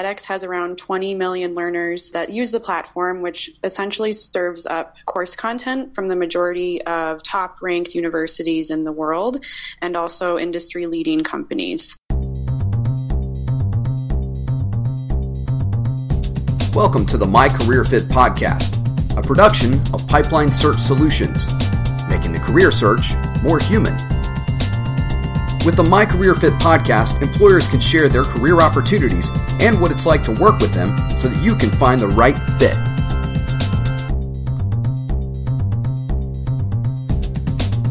edX has around 20 million learners that use the platform, which essentially serves up course content from the majority of top ranked universities in the world and also industry leading companies. Welcome to the My Career Fit podcast, a production of Pipeline Search Solutions, making the career search more human. With the My Career Fit podcast, employers can share their career opportunities and what it's like to work with them so that you can find the right fit.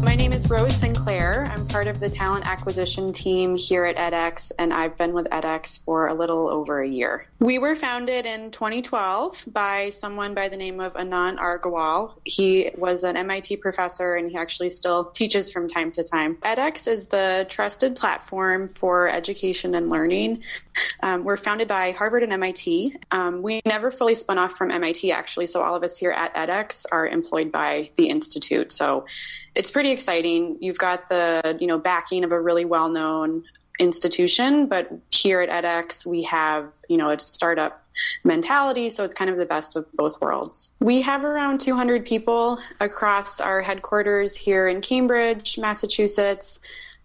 My name is Rose Sinclair. I'm part of the talent acquisition team here at edX, and I've been with edX for a little over a year. We were founded in 2012 by someone by the name of Anant Agarwal. He was an MIT professor and he actually still teaches from time to time. edX is the trusted platform for education and learning. Um, we're founded by Harvard and MIT. Um, we never fully spun off from MIT, actually, so all of us here at edX are employed by the Institute. So it's pretty exciting. You've got the you know backing of a really well known institution, but here at edX we have you know a startup mentality, so it's kind of the best of both worlds. We have around 200 people across our headquarters here in Cambridge, Massachusetts.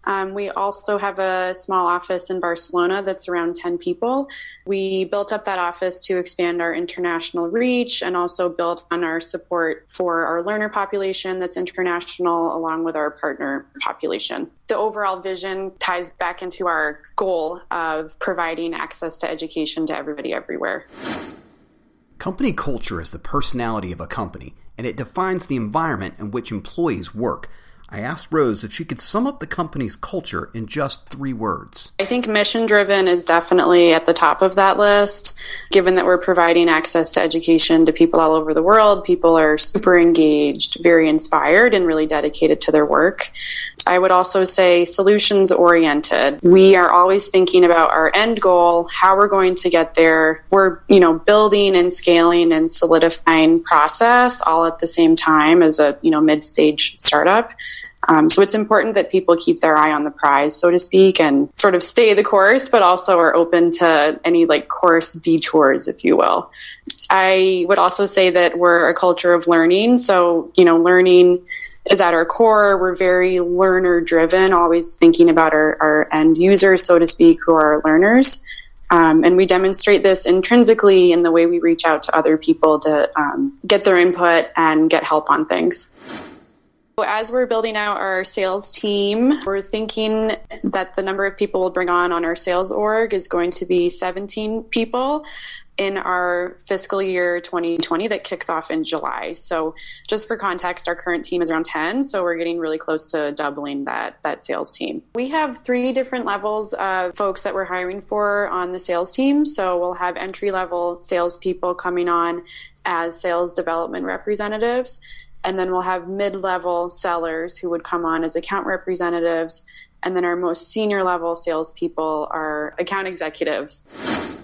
Um, we also have a small office in Barcelona that's around 10 people. We built up that office to expand our international reach and also build on our support for our learner population that's international, along with our partner population. The overall vision ties back into our goal of providing access to education to everybody everywhere. Company culture is the personality of a company, and it defines the environment in which employees work. I asked Rose if she could sum up the company's culture in just three words. I think mission driven is definitely at the top of that list. Given that we're providing access to education to people all over the world, people are super engaged, very inspired, and really dedicated to their work. I would also say solutions oriented. We are always thinking about our end goal, how we're going to get there. We're, you know, building and scaling and solidifying process all at the same time as a, you know, mid-stage startup. Um, so it's important that people keep their eye on the prize, so to speak, and sort of stay the course, but also are open to any like course detours, if you will. I would also say that we're a culture of learning. So, you know, learning is at our core. We're very learner driven, always thinking about our, our end users, so to speak, who are our learners. Um, and we demonstrate this intrinsically in the way we reach out to other people to um, get their input and get help on things. As we're building out our sales team, we're thinking that the number of people we'll bring on on our sales org is going to be 17 people in our fiscal year 2020 that kicks off in July. So just for context, our current team is around 10, so we're getting really close to doubling that that sales team. We have three different levels of folks that we're hiring for on the sales team. So we'll have entry level salespeople coming on as sales development representatives and then we'll have mid-level sellers who would come on as account representatives and then our most senior level salespeople are account executives.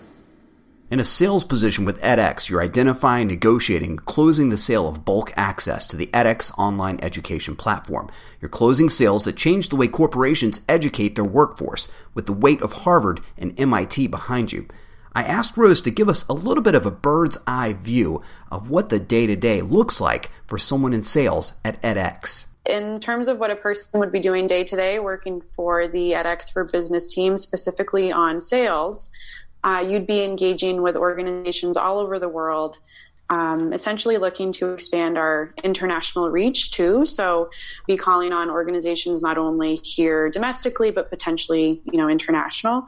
In a sales position with edX, you're identifying, negotiating, closing the sale of bulk access to the edX online education platform. You're closing sales that change the way corporations educate their workforce with the weight of Harvard and MIT behind you. I asked Rose to give us a little bit of a bird's eye view of what the day to day looks like for someone in sales at edX. In terms of what a person would be doing day to day, working for the edX for Business team, specifically on sales, uh, you'd be engaging with organizations all over the world. Um, essentially looking to expand our international reach too. So, be calling on organizations not only here domestically, but potentially, you know, international.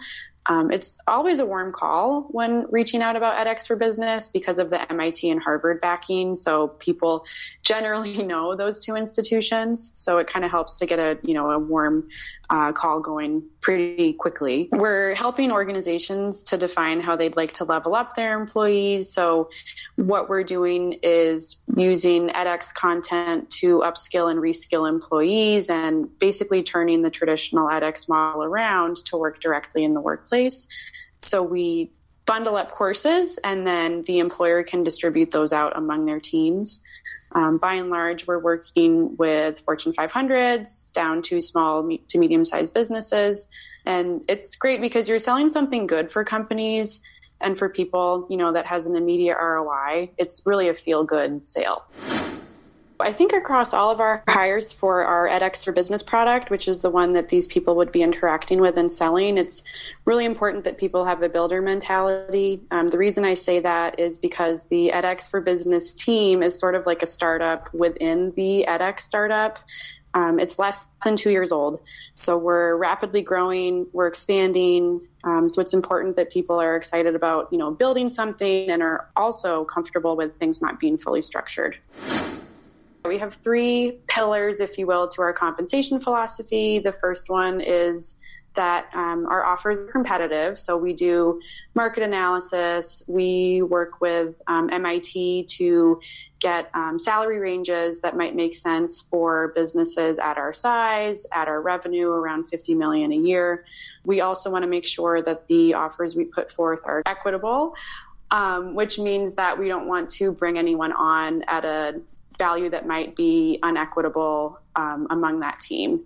Um, it's always a warm call when reaching out about edX for Business because of the MIT and Harvard backing. So people generally know those two institutions. So it kind of helps to get a you know a warm uh, call going pretty quickly. We're helping organizations to define how they'd like to level up their employees. So, what we're doing is using edX content to upskill and reskill employees and basically turning the traditional edX model around to work directly in the workplace. So, we bundle up courses and then the employer can distribute those out among their teams. Um, by and large, we're working with Fortune 500s down to small to medium sized businesses. And it's great because you're selling something good for companies And for people, you know, that has an immediate ROI, it's really a feel good sale. I think across all of our hires for our edX for Business product, which is the one that these people would be interacting with and selling, it's really important that people have a builder mentality. Um, the reason I say that is because the edX for Business team is sort of like a startup within the edX startup. Um, it's less than two years old, so we're rapidly growing, we're expanding. Um, so it's important that people are excited about you know building something and are also comfortable with things not being fully structured. We have three pillars, if you will, to our compensation philosophy. The first one is that um, our offers are competitive. So we do market analysis. We work with um, MIT to get um, salary ranges that might make sense for businesses at our size, at our revenue, around 50 million a year. We also want to make sure that the offers we put forth are equitable. Um, which means that we don't want to bring anyone on at a value that might be unequitable um, among that team.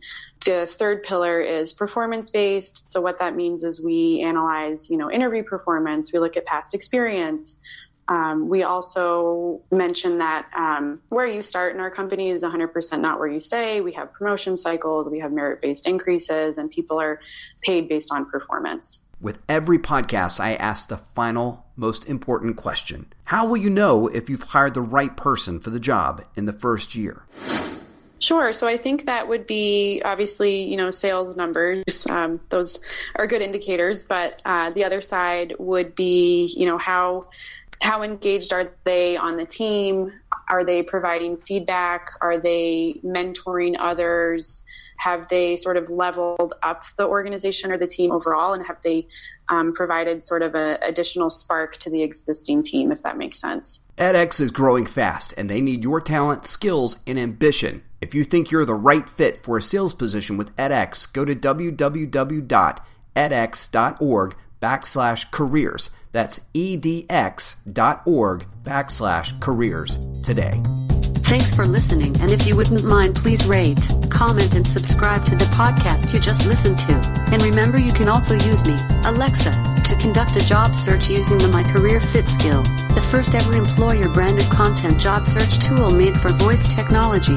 The third pillar is performance based. So what that means is we analyze, you know, interview performance. We look at past experience. Um, we also mention that um, where you start in our company is 100% not where you stay. We have promotion cycles, we have merit based increases, and people are paid based on performance. With every podcast, I ask the final, most important question How will you know if you've hired the right person for the job in the first year? Sure. So I think that would be obviously, you know, sales numbers. Um, those are good indicators. But uh, the other side would be, you know, how how engaged are they on the team? Are they providing feedback? Are they mentoring others? Have they sort of leveled up the organization or the team overall? And have they um, provided sort of an additional spark to the existing team, if that makes sense? edX is growing fast, and they need your talent, skills, and ambition. If you think you're the right fit for a sales position with edX, go to www.edx.org backslash careers. That's edx.org backslash careers today. Thanks for listening, and if you wouldn't mind, please rate, comment, and subscribe to the podcast you just listened to. And remember, you can also use me, Alexa, to conduct a job search using the My Career Fit skill, the first ever employer branded content job search tool made for voice technology.